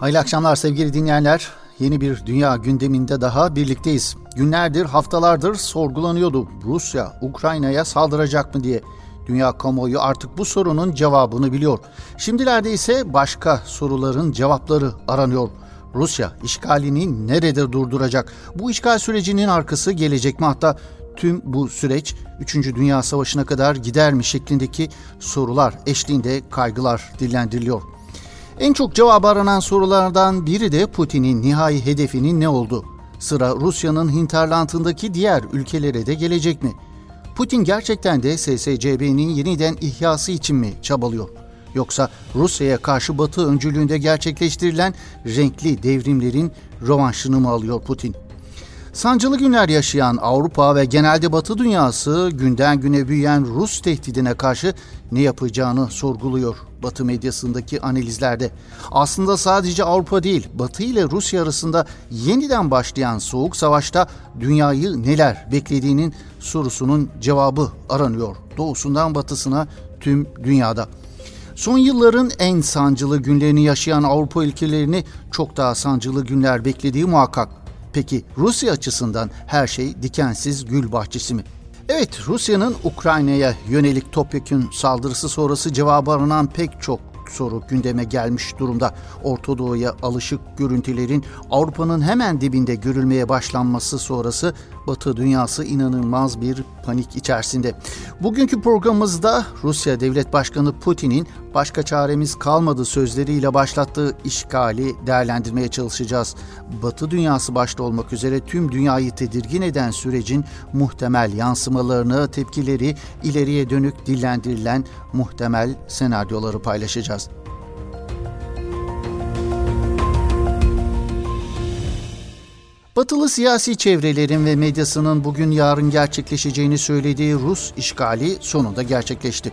Hayırlı akşamlar sevgili dinleyenler. Yeni bir dünya gündeminde daha birlikteyiz. Günlerdir, haftalardır sorgulanıyordu Rusya Ukrayna'ya saldıracak mı diye. Dünya kamuoyu artık bu sorunun cevabını biliyor. Şimdilerde ise başka soruların cevapları aranıyor. Rusya işgalini nerede durduracak? Bu işgal sürecinin arkası gelecek mi? Hatta tüm bu süreç 3. Dünya Savaşı'na kadar gider mi şeklindeki sorular eşliğinde kaygılar dillendiriliyor. En çok cevap aranan sorulardan biri de Putin'in nihai hedefinin ne oldu? Sıra Rusya'nın hinterlandındaki diğer ülkelere de gelecek mi? Putin gerçekten de SSCB'nin yeniden ihyası için mi çabalıyor? Yoksa Rusya'ya karşı Batı öncülüğünde gerçekleştirilen renkli devrimlerin rövanşını mı alıyor Putin? Sancılı günler yaşayan Avrupa ve genelde Batı dünyası günden güne büyüyen Rus tehdidine karşı ne yapacağını sorguluyor Batı medyasındaki analizlerde. Aslında sadece Avrupa değil, Batı ile Rusya arasında yeniden başlayan soğuk savaşta dünyayı neler beklediğinin sorusunun cevabı aranıyor. Doğusundan batısına tüm dünyada. Son yılların en sancılı günlerini yaşayan Avrupa ülkelerini çok daha sancılı günler beklediği muhakkak. Peki Rusya açısından her şey dikensiz gül bahçesi mi? Evet, Rusya'nın Ukrayna'ya yönelik topyekün saldırısı sonrası cevabı aranan pek çok soru gündeme gelmiş durumda. Orta Doğu'ya alışık görüntülerin Avrupa'nın hemen dibinde görülmeye başlanması sonrası Batı dünyası inanılmaz bir panik içerisinde. Bugünkü programımızda Rusya Devlet Başkanı Putin'in başka çaremiz kalmadı sözleriyle başlattığı işgali değerlendirmeye çalışacağız. Batı dünyası başta olmak üzere tüm dünyayı tedirgin eden sürecin muhtemel yansımalarını, tepkileri, ileriye dönük dillendirilen muhtemel senaryoları paylaşacağız. Batılı siyasi çevrelerin ve medyasının bugün yarın gerçekleşeceğini söylediği Rus işgali sonunda gerçekleşti.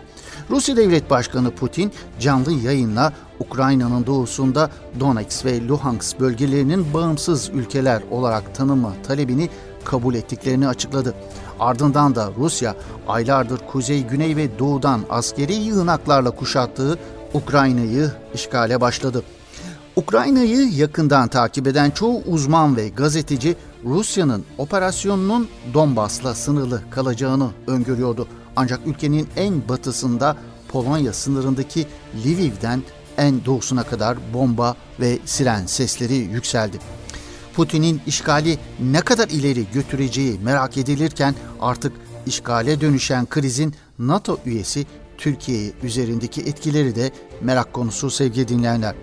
Rusya Devlet Başkanı Putin canlı yayınla Ukrayna'nın doğusunda Donetsk ve Luhansk bölgelerinin bağımsız ülkeler olarak tanınma talebini kabul ettiklerini açıkladı. Ardından da Rusya aylardır kuzey, güney ve doğudan askeri yığınaklarla kuşattığı Ukrayna'yı işgale başladı. Ukrayna'yı yakından takip eden çoğu uzman ve gazeteci Rusya'nın operasyonunun Donbas'la sınırlı kalacağını öngörüyordu. Ancak ülkenin en batısında Polonya sınırındaki Lviv'den en doğusuna kadar bomba ve siren sesleri yükseldi. Putin'in işgali ne kadar ileri götüreceği merak edilirken artık işgale dönüşen krizin NATO üyesi Türkiye üzerindeki etkileri de merak konusu sevgili dinleyenler.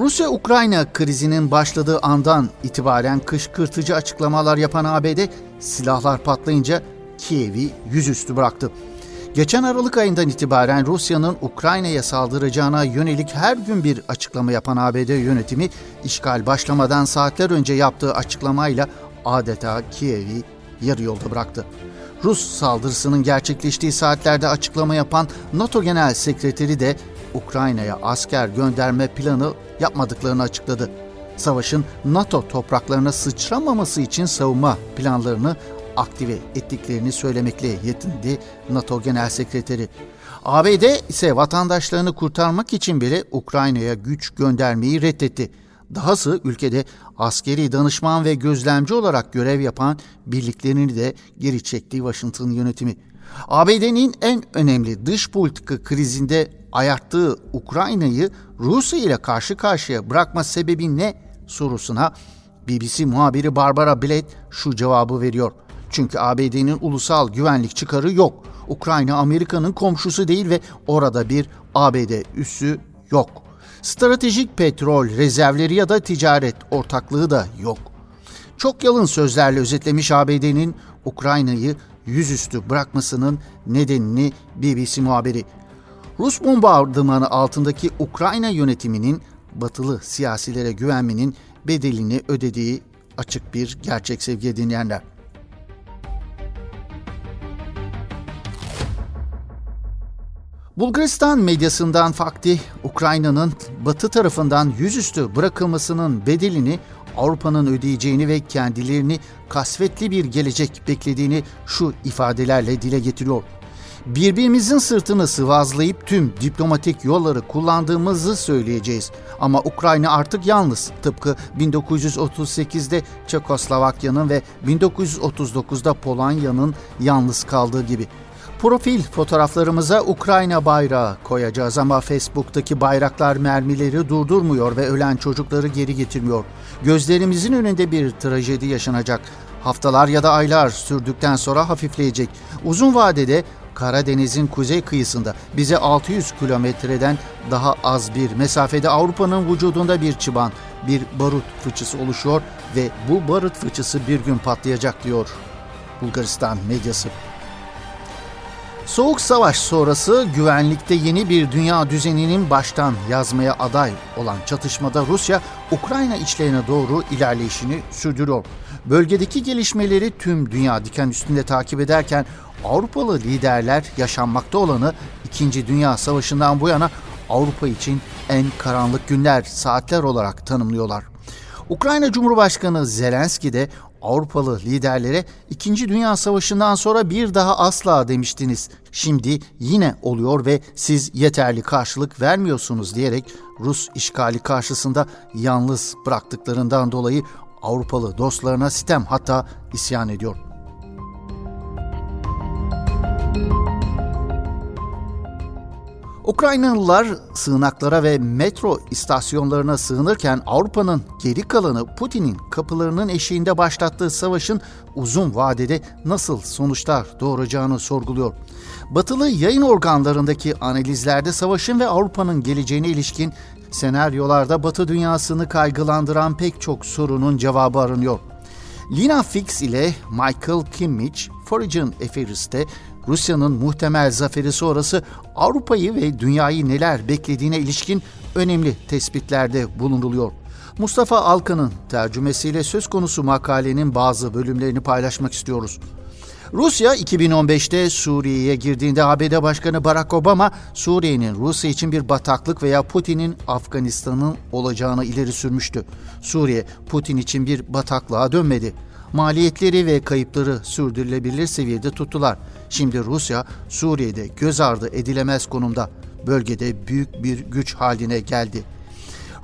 Rusya-Ukrayna krizinin başladığı andan itibaren kışkırtıcı açıklamalar yapan ABD silahlar patlayınca Kiev'i yüzüstü bıraktı. Geçen Aralık ayından itibaren Rusya'nın Ukrayna'ya saldıracağına yönelik her gün bir açıklama yapan ABD yönetimi işgal başlamadan saatler önce yaptığı açıklamayla adeta Kiev'i yarı yolda bıraktı. Rus saldırısının gerçekleştiği saatlerde açıklama yapan NATO Genel Sekreteri de Ukrayna'ya asker gönderme planı yapmadıklarını açıkladı. Savaşın NATO topraklarına sıçramaması için savunma planlarını aktive ettiklerini söylemekle yetindi NATO Genel Sekreteri. ABD ise vatandaşlarını kurtarmak için bile Ukrayna'ya güç göndermeyi reddetti. Dahası ülkede askeri danışman ve gözlemci olarak görev yapan birliklerini de geri çekti Washington yönetimi. ABD'nin en önemli dış politika krizinde ayarttığı Ukrayna'yı Rusya ile karşı karşıya bırakma sebebi ne sorusuna BBC muhabiri Barbara Blade şu cevabı veriyor. Çünkü ABD'nin ulusal güvenlik çıkarı yok. Ukrayna Amerika'nın komşusu değil ve orada bir ABD üssü yok. Stratejik petrol rezervleri ya da ticaret ortaklığı da yok. Çok yalın sözlerle özetlemiş ABD'nin Ukrayna'yı yüzüstü bırakmasının nedenini BBC muhabiri. Rus bombardımanı altındaki Ukrayna yönetiminin batılı siyasilere güvenmenin bedelini ödediği açık bir gerçek sevgili dinleyenler. Bulgaristan medyasından fakti Ukrayna'nın batı tarafından yüzüstü bırakılmasının bedelini Avrupa'nın ödeyeceğini ve kendilerini kasvetli bir gelecek beklediğini şu ifadelerle dile getiriyor. Birbirimizin sırtını sıvazlayıp tüm diplomatik yolları kullandığımızı söyleyeceğiz. Ama Ukrayna artık yalnız. Tıpkı 1938'de Çekoslovakya'nın ve 1939'da Polonya'nın yalnız kaldığı gibi. Profil fotoğraflarımıza Ukrayna bayrağı koyacağız ama Facebook'taki bayraklar mermileri durdurmuyor ve ölen çocukları geri getirmiyor. Gözlerimizin önünde bir trajedi yaşanacak. Haftalar ya da aylar sürdükten sonra hafifleyecek. Uzun vadede Karadeniz'in kuzey kıyısında bize 600 kilometreden daha az bir mesafede Avrupa'nın vücudunda bir çıban, bir barut fıçısı oluşuyor ve bu barut fıçısı bir gün patlayacak diyor Bulgaristan medyası. Soğuk Savaş sonrası güvenlikte yeni bir dünya düzeninin baştan yazmaya aday olan çatışmada Rusya, Ukrayna içlerine doğru ilerleyişini sürdürüyor. Bölgedeki gelişmeleri tüm dünya diken üstünde takip ederken Avrupalı liderler yaşanmakta olanı 2. Dünya Savaşı'ndan bu yana Avrupa için en karanlık günler, saatler olarak tanımlıyorlar. Ukrayna Cumhurbaşkanı Zelenski de Avrupalı liderlere 2. Dünya Savaşı'ndan sonra bir daha asla demiştiniz. Şimdi yine oluyor ve siz yeterli karşılık vermiyorsunuz diyerek Rus işgali karşısında yalnız bıraktıklarından dolayı Avrupalı dostlarına sitem hatta isyan ediyor. Ukraynalılar sığınaklara ve metro istasyonlarına sığınırken Avrupa'nın geri kalanı Putin'in kapılarının eşiğinde başlattığı savaşın uzun vadede nasıl sonuçlar doğuracağını sorguluyor. Batılı yayın organlarındaki analizlerde savaşın ve Avrupa'nın geleceğine ilişkin senaryolarda Batı dünyasını kaygılandıran pek çok sorunun cevabı aranıyor. Lina Fix ile Michael Kimmich, Foreign Affairs'te Rusya'nın muhtemel zaferi sonrası Avrupa'yı ve dünyayı neler beklediğine ilişkin önemli tespitlerde bulunuluyor. Mustafa Alkan'ın tercümesiyle söz konusu makalenin bazı bölümlerini paylaşmak istiyoruz. Rusya 2015'te Suriye'ye girdiğinde ABD Başkanı Barack Obama Suriye'nin Rusya için bir bataklık veya Putin'in Afganistan'ın olacağını ileri sürmüştü. Suriye Putin için bir bataklığa dönmedi. Maliyetleri ve kayıpları sürdürülebilir seviyede tuttular. Şimdi Rusya Suriye'de göz ardı edilemez konumda bölgede büyük bir güç haline geldi.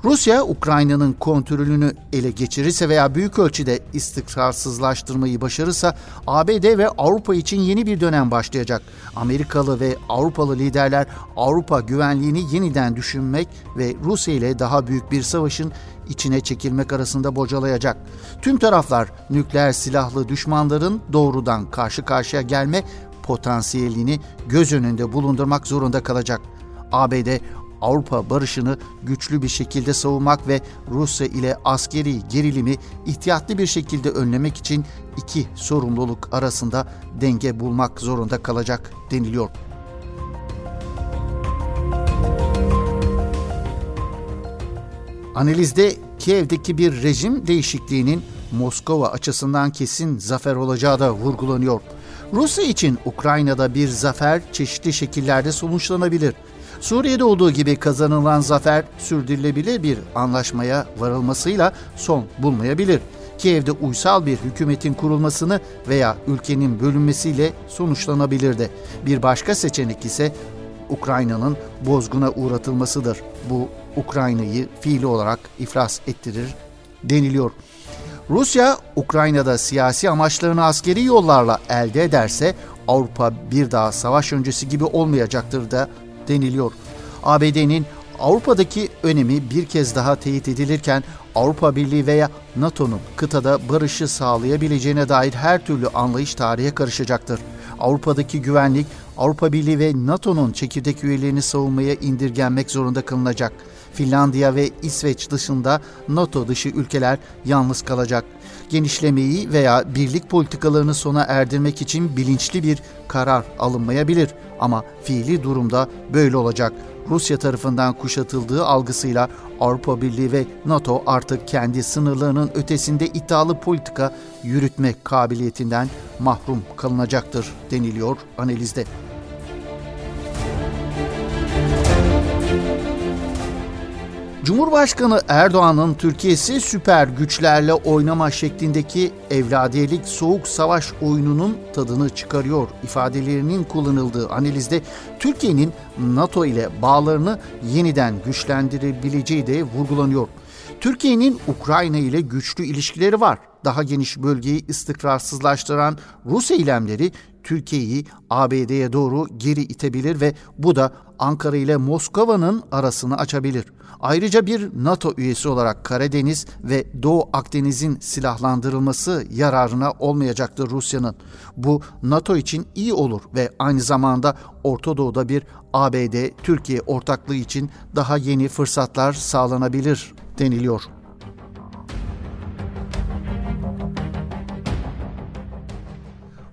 Rusya, Ukrayna'nın kontrolünü ele geçirirse veya büyük ölçüde istikrarsızlaştırmayı başarırsa ABD ve Avrupa için yeni bir dönem başlayacak. Amerikalı ve Avrupalı liderler Avrupa güvenliğini yeniden düşünmek ve Rusya ile daha büyük bir savaşın içine çekilmek arasında bocalayacak. Tüm taraflar nükleer silahlı düşmanların doğrudan karşı karşıya gelme potansiyelini göz önünde bulundurmak zorunda kalacak. ABD Avrupa barışını güçlü bir şekilde savunmak ve Rusya ile askeri gerilimi ihtiyatlı bir şekilde önlemek için iki sorumluluk arasında denge bulmak zorunda kalacak deniliyor. Analizde Kiev'deki bir rejim değişikliğinin Moskova açısından kesin zafer olacağı da vurgulanıyor. Rusya için Ukrayna'da bir zafer çeşitli şekillerde sonuçlanabilir. Suriye'de olduğu gibi kazanılan zafer sürdürülebilir bir anlaşmaya varılmasıyla son bulmayabilir. Kiev'de uysal bir hükümetin kurulmasını veya ülkenin bölünmesiyle sonuçlanabilirdi. Bir başka seçenek ise Ukrayna'nın bozguna uğratılmasıdır. Bu Ukrayna'yı fiili olarak iflas ettirir deniliyor. Rusya, Ukrayna'da siyasi amaçlarını askeri yollarla elde ederse Avrupa bir daha savaş öncesi gibi olmayacaktır da deniliyor. ABD'nin Avrupa'daki önemi bir kez daha teyit edilirken Avrupa Birliği veya NATO'nun kıtada barışı sağlayabileceğine dair her türlü anlayış tarihe karışacaktır. Avrupa'daki güvenlik Avrupa Birliği ve NATO'nun çekirdek üyelerini savunmaya indirgenmek zorunda kılınacak. Finlandiya ve İsveç dışında NATO dışı ülkeler yalnız kalacak. Genişlemeyi veya birlik politikalarını sona erdirmek için bilinçli bir karar alınmayabilir ama fiili durumda böyle olacak. Rusya tarafından kuşatıldığı algısıyla Avrupa Birliği ve NATO artık kendi sınırlarının ötesinde iddialı politika yürütme kabiliyetinden mahrum kalınacaktır deniliyor analizde. Cumhurbaşkanı Erdoğan'ın Türkiye'si süper güçlerle oynama şeklindeki evladiyelik soğuk savaş oyununun tadını çıkarıyor ifadelerinin kullanıldığı analizde Türkiye'nin NATO ile bağlarını yeniden güçlendirebileceği de vurgulanıyor. Türkiye'nin Ukrayna ile güçlü ilişkileri var. Daha geniş bölgeyi istikrarsızlaştıran Rus eylemleri Türkiye'yi ABD'ye doğru geri itebilir ve bu da Ankara ile Moskova'nın arasını açabilir. Ayrıca bir NATO üyesi olarak Karadeniz ve Doğu Akdeniz'in silahlandırılması yararına olmayacaktır Rusya'nın. Bu NATO için iyi olur ve aynı zamanda Orta Doğu'da bir ABD-Türkiye ortaklığı için daha yeni fırsatlar sağlanabilir deniliyor.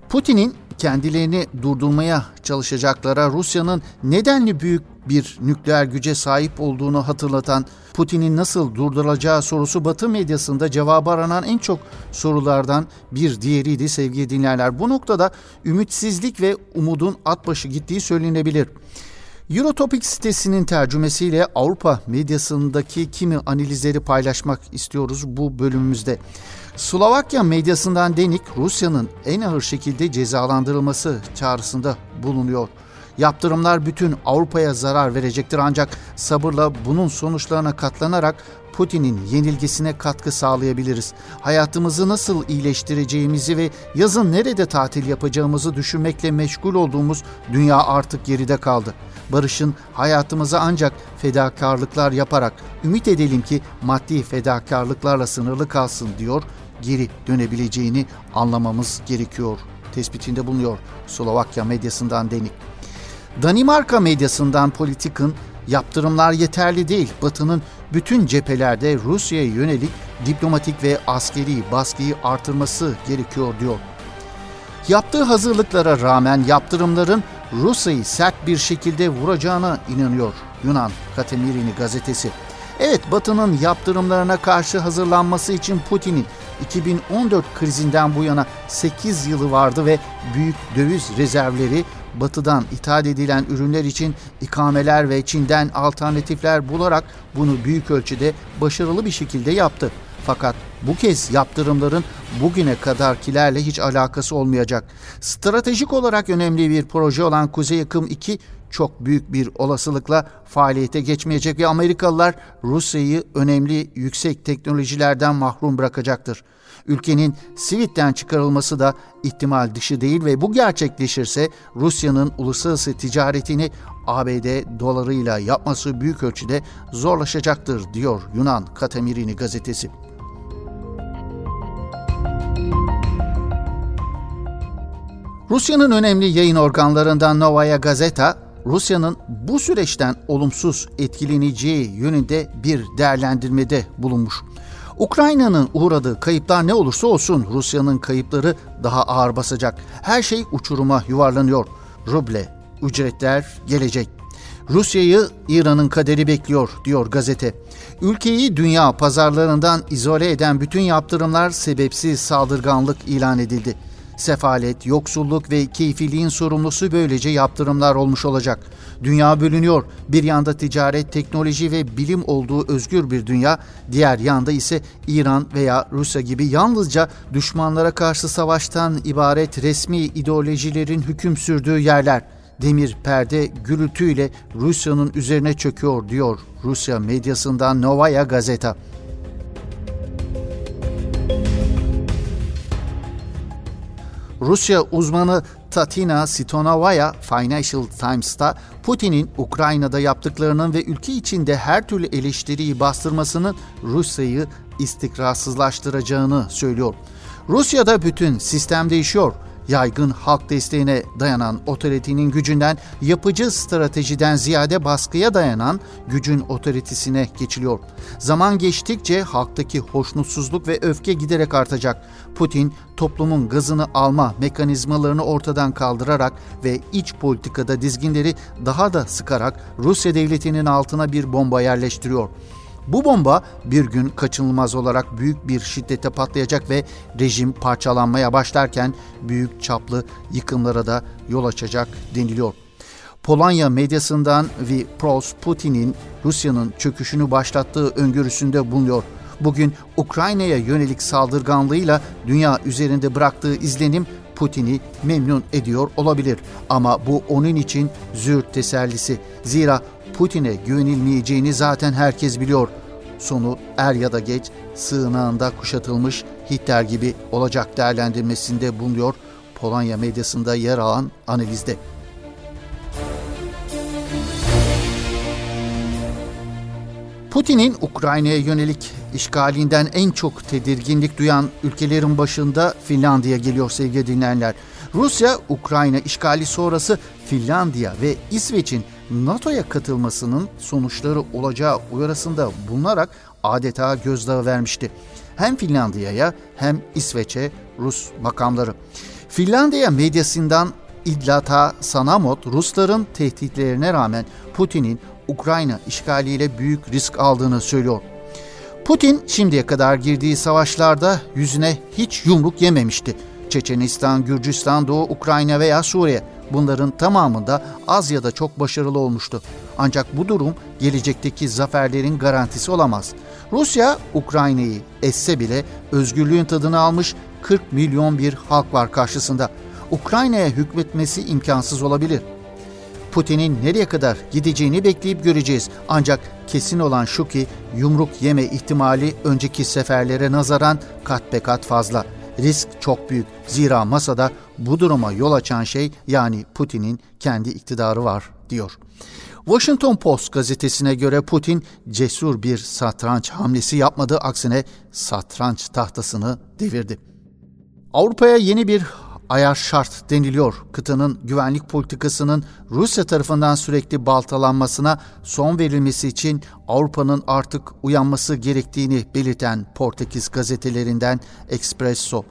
Putin'in kendilerini durdurmaya çalışacaklara Rusya'nın nedenli büyük bir nükleer güce sahip olduğunu hatırlatan Putin'in nasıl durdurulacağı sorusu Batı medyasında cevabı aranan en çok sorulardan bir diğeriydi sevgili dinleyenler. Bu noktada ümitsizlik ve umudun at başı gittiği söylenebilir. Eurotopic sitesinin tercümesiyle Avrupa medyasındaki kimi analizleri paylaşmak istiyoruz bu bölümümüzde. Slovakya medyasından Denik Rusya'nın en ağır şekilde cezalandırılması çağrısında bulunuyor. Yaptırımlar bütün Avrupa'ya zarar verecektir ancak sabırla bunun sonuçlarına katlanarak Putin'in yenilgisine katkı sağlayabiliriz. Hayatımızı nasıl iyileştireceğimizi ve yazın nerede tatil yapacağımızı düşünmekle meşgul olduğumuz dünya artık geride kaldı. Barışın hayatımıza ancak fedakarlıklar yaparak ümit edelim ki maddi fedakarlıklarla sınırlı kalsın diyor geri dönebileceğini anlamamız gerekiyor tespitinde bulunuyor Slovakya medyasından Denik. Danimarka medyasından Politik'in yaptırımlar yeterli değil. Batı'nın bütün cephelerde Rusya'ya yönelik diplomatik ve askeri baskıyı artırması gerekiyor diyor. Yaptığı hazırlıklara rağmen yaptırımların Rusya'yı sert bir şekilde vuracağına inanıyor Yunan Katemirini gazetesi. Evet Batı'nın yaptırımlarına karşı hazırlanması için Putin'in 2014 krizinden bu yana 8 yılı vardı ve büyük döviz rezervleri batıdan ithal edilen ürünler için ikameler ve Çin'den alternatifler bularak bunu büyük ölçüde başarılı bir şekilde yaptı. Fakat bu kez yaptırımların bugüne kadarkilerle hiç alakası olmayacak. Stratejik olarak önemli bir proje olan Kuzey Akım 2 çok büyük bir olasılıkla faaliyete geçmeyecek ve Amerikalılar Rusya'yı önemli yüksek teknolojilerden mahrum bırakacaktır. Ülkenin Sivit'ten çıkarılması da ihtimal dışı değil ve bu gerçekleşirse Rusya'nın uluslararası ticaretini ABD dolarıyla yapması büyük ölçüde zorlaşacaktır diyor Yunan Katemirini gazetesi. Rusya'nın önemli yayın organlarından Novaya Gazeta, Rusya'nın bu süreçten olumsuz etkileneceği yönünde bir değerlendirmede bulunmuş. Ukrayna'nın uğradığı kayıplar ne olursa olsun Rusya'nın kayıpları daha ağır basacak. Her şey uçuruma yuvarlanıyor. Ruble, ücretler gelecek. Rusya'yı İran'ın kaderi bekliyor diyor gazete. Ülkeyi dünya pazarlarından izole eden bütün yaptırımlar sebepsiz saldırganlık ilan edildi. Sefalet, yoksulluk ve keyfiliğin sorumlusu böylece yaptırımlar olmuş olacak. Dünya bölünüyor. Bir yanda ticaret, teknoloji ve bilim olduğu özgür bir dünya, diğer yanda ise İran veya Rusya gibi yalnızca düşmanlara karşı savaştan ibaret resmi ideolojilerin hüküm sürdüğü yerler. Demir perde gürültüyle Rusya'nın üzerine çöküyor diyor Rusya medyasından Novaya Gazeta. Rusya uzmanı Tatina Sitonovaya Financial Times'ta Putin'in Ukrayna'da yaptıklarının ve ülke içinde her türlü eleştiriyi bastırmasının Rusya'yı istikrarsızlaştıracağını söylüyor. Rusya'da bütün sistem değişiyor yaygın halk desteğine dayanan otoritenin gücünden yapıcı stratejiden ziyade baskıya dayanan gücün otoritesine geçiliyor. Zaman geçtikçe halktaki hoşnutsuzluk ve öfke giderek artacak. Putin toplumun gazını alma mekanizmalarını ortadan kaldırarak ve iç politikada dizginleri daha da sıkarak Rusya devletinin altına bir bomba yerleştiriyor. Bu bomba bir gün kaçınılmaz olarak büyük bir şiddete patlayacak ve rejim parçalanmaya başlarken büyük çaplı yıkımlara da yol açacak deniliyor. Polonya medyasından Vipros Putin'in Rusya'nın çöküşünü başlattığı öngörüsünde bulunuyor. Bugün Ukrayna'ya yönelik saldırganlığıyla dünya üzerinde bıraktığı izlenim Putin'i memnun ediyor olabilir. Ama bu onun için züğürt tesellisi. Zira Putin'e güvenilmeyeceğini zaten herkes biliyor. Sonu er ya da geç sığınağında kuşatılmış Hitler gibi olacak değerlendirmesinde bulunuyor Polonya medyasında yer alan analizde. Putin'in Ukrayna'ya yönelik işgalinden en çok tedirginlik duyan ülkelerin başında Finlandiya geliyor sevgili dinleyenler. Rusya, Ukrayna işgali sonrası Finlandiya ve İsveç'in NATO'ya katılmasının sonuçları olacağı uyarısında bulunarak adeta gözdağı vermişti. Hem Finlandiya'ya hem İsveç'e Rus makamları. Finlandiya medyasından İdlata Sanamot, Rusların tehditlerine rağmen Putin'in Ukrayna işgaliyle büyük risk aldığını söylüyor. Putin şimdiye kadar girdiği savaşlarda yüzüne hiç yumruk yememişti. Çeçenistan, Gürcistan, Doğu Ukrayna veya Suriye bunların tamamında az ya da çok başarılı olmuştu. Ancak bu durum gelecekteki zaferlerin garantisi olamaz. Rusya Ukrayna'yı esse bile özgürlüğün tadını almış 40 milyon bir halk var karşısında. Ukrayna'ya hükmetmesi imkansız olabilir. Putin'in nereye kadar gideceğini bekleyip göreceğiz. Ancak kesin olan şu ki yumruk yeme ihtimali önceki seferlere nazaran kat be kat fazla. Risk çok büyük. Zira masada bu duruma yol açan şey yani Putin'in kendi iktidarı var diyor. Washington Post gazetesine göre Putin cesur bir satranç hamlesi yapmadı. Aksine satranç tahtasını devirdi. Avrupa'ya yeni bir ayar şart deniliyor. Kıtanın güvenlik politikasının Rusya tarafından sürekli baltalanmasına son verilmesi için Avrupa'nın artık uyanması gerektiğini belirten Portekiz gazetelerinden Espresso.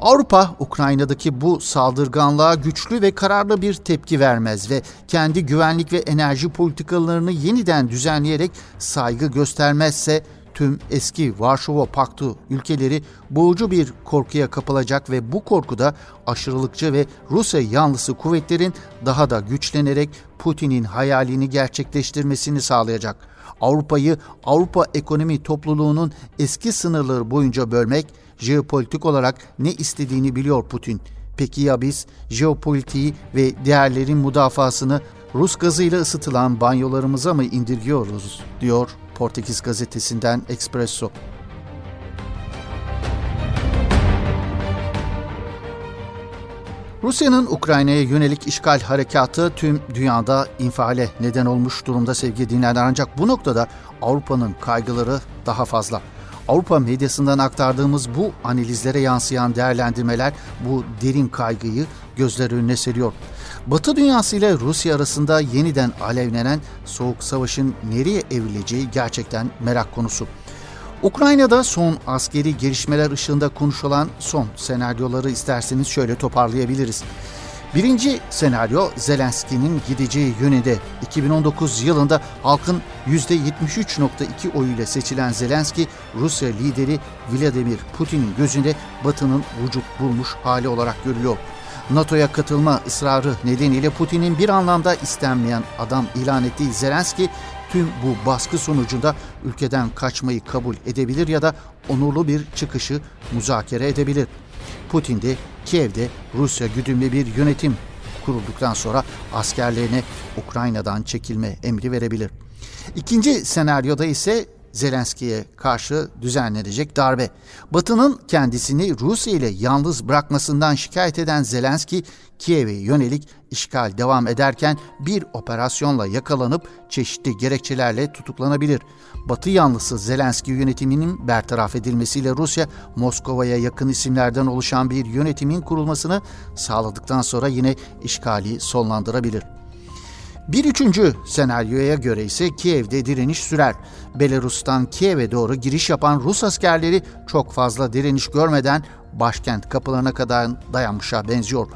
Avrupa, Ukrayna'daki bu saldırganlığa güçlü ve kararlı bir tepki vermez ve kendi güvenlik ve enerji politikalarını yeniden düzenleyerek saygı göstermezse tüm eski Varşova Paktı ülkeleri boğucu bir korkuya kapılacak ve bu korkuda aşırılıkçı ve Rusya yanlısı kuvvetlerin daha da güçlenerek Putin'in hayalini gerçekleştirmesini sağlayacak. Avrupa'yı Avrupa ekonomi topluluğunun eski sınırları boyunca bölmek, jeopolitik olarak ne istediğini biliyor Putin. Peki ya biz jeopolitiği ve değerlerin müdafasını Rus gazıyla ısıtılan banyolarımıza mı indirgiyoruz diyor Portekiz gazetesinden Expresso. Rusya'nın Ukrayna'ya yönelik işgal harekatı tüm dünyada infiale neden olmuş durumda sevgili dinleyenler ancak bu noktada Avrupa'nın kaygıları daha fazla. Avrupa medyasından aktardığımız bu analizlere yansıyan değerlendirmeler bu derin kaygıyı gözler önüne seriyor. Batı dünyası ile Rusya arasında yeniden alevlenen soğuk savaşın nereye evrileceği gerçekten merak konusu. Ukrayna'da son askeri gelişmeler ışığında konuşulan son senaryoları isterseniz şöyle toparlayabiliriz. Birinci senaryo Zelenski'nin gideceği yönünde. 2019 yılında halkın %73.2 oyuyla seçilen Zelenski, Rusya lideri Vladimir Putin'in gözünde Batı'nın vücut bulmuş hali olarak görülüyor. NATO'ya katılma ısrarı nedeniyle Putin'in bir anlamda istenmeyen adam ilan ettiği Zelenski tüm bu baskı sonucunda ülkeden kaçmayı kabul edebilir ya da onurlu bir çıkışı müzakere edebilir. Putin de Kiev'de Rusya güdümlü bir yönetim kurulduktan sonra askerlerine Ukrayna'dan çekilme emri verebilir. İkinci senaryoda ise Zelenski'ye karşı düzenlenecek darbe. Batı'nın kendisini Rusya ile yalnız bırakmasından şikayet eden Zelenski, Kiev'e yönelik işgal devam ederken bir operasyonla yakalanıp çeşitli gerekçelerle tutuklanabilir. Batı yanlısı Zelenski yönetiminin bertaraf edilmesiyle Rusya, Moskova'ya yakın isimlerden oluşan bir yönetimin kurulmasını sağladıktan sonra yine işgali sonlandırabilir. Bir üçüncü senaryoya göre ise Kiev'de direniş sürer. Belarus'tan Kiev'e doğru giriş yapan Rus askerleri çok fazla direniş görmeden başkent kapılarına kadar dayanmışa benziyor.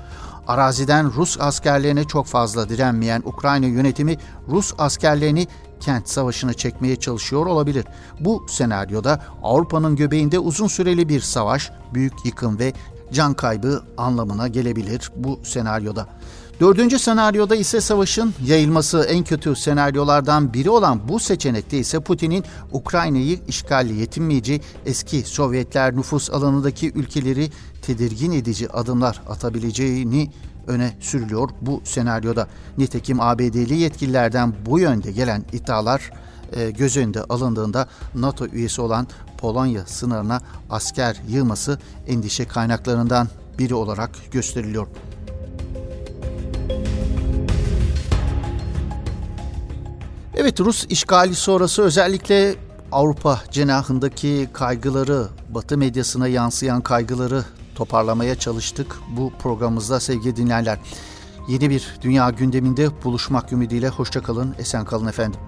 Araziden Rus askerlerine çok fazla direnmeyen Ukrayna yönetimi Rus askerlerini kent savaşına çekmeye çalışıyor olabilir. Bu senaryoda Avrupa'nın göbeğinde uzun süreli bir savaş, büyük yıkım ve can kaybı anlamına gelebilir bu senaryoda. Dördüncü senaryoda ise savaşın yayılması en kötü senaryolardan biri olan bu seçenekte ise Putin'in Ukrayna'yı işgalle yetinmeyeceği eski Sovyetler nüfus alanındaki ülkeleri tedirgin edici adımlar atabileceğini öne sürülüyor bu senaryoda. Nitekim ABD'li yetkililerden bu yönde gelen iddialar e, göz önünde alındığında NATO üyesi olan Polonya sınırına asker yığması endişe kaynaklarından biri olarak gösteriliyor. Evet Rus işgali sonrası özellikle Avrupa cenahındaki kaygıları, Batı medyasına yansıyan kaygıları toparlamaya çalıştık bu programımızda sevgili dinleyenler. Yeni bir dünya gündeminde buluşmak ümidiyle hoşçakalın, esen kalın efendim.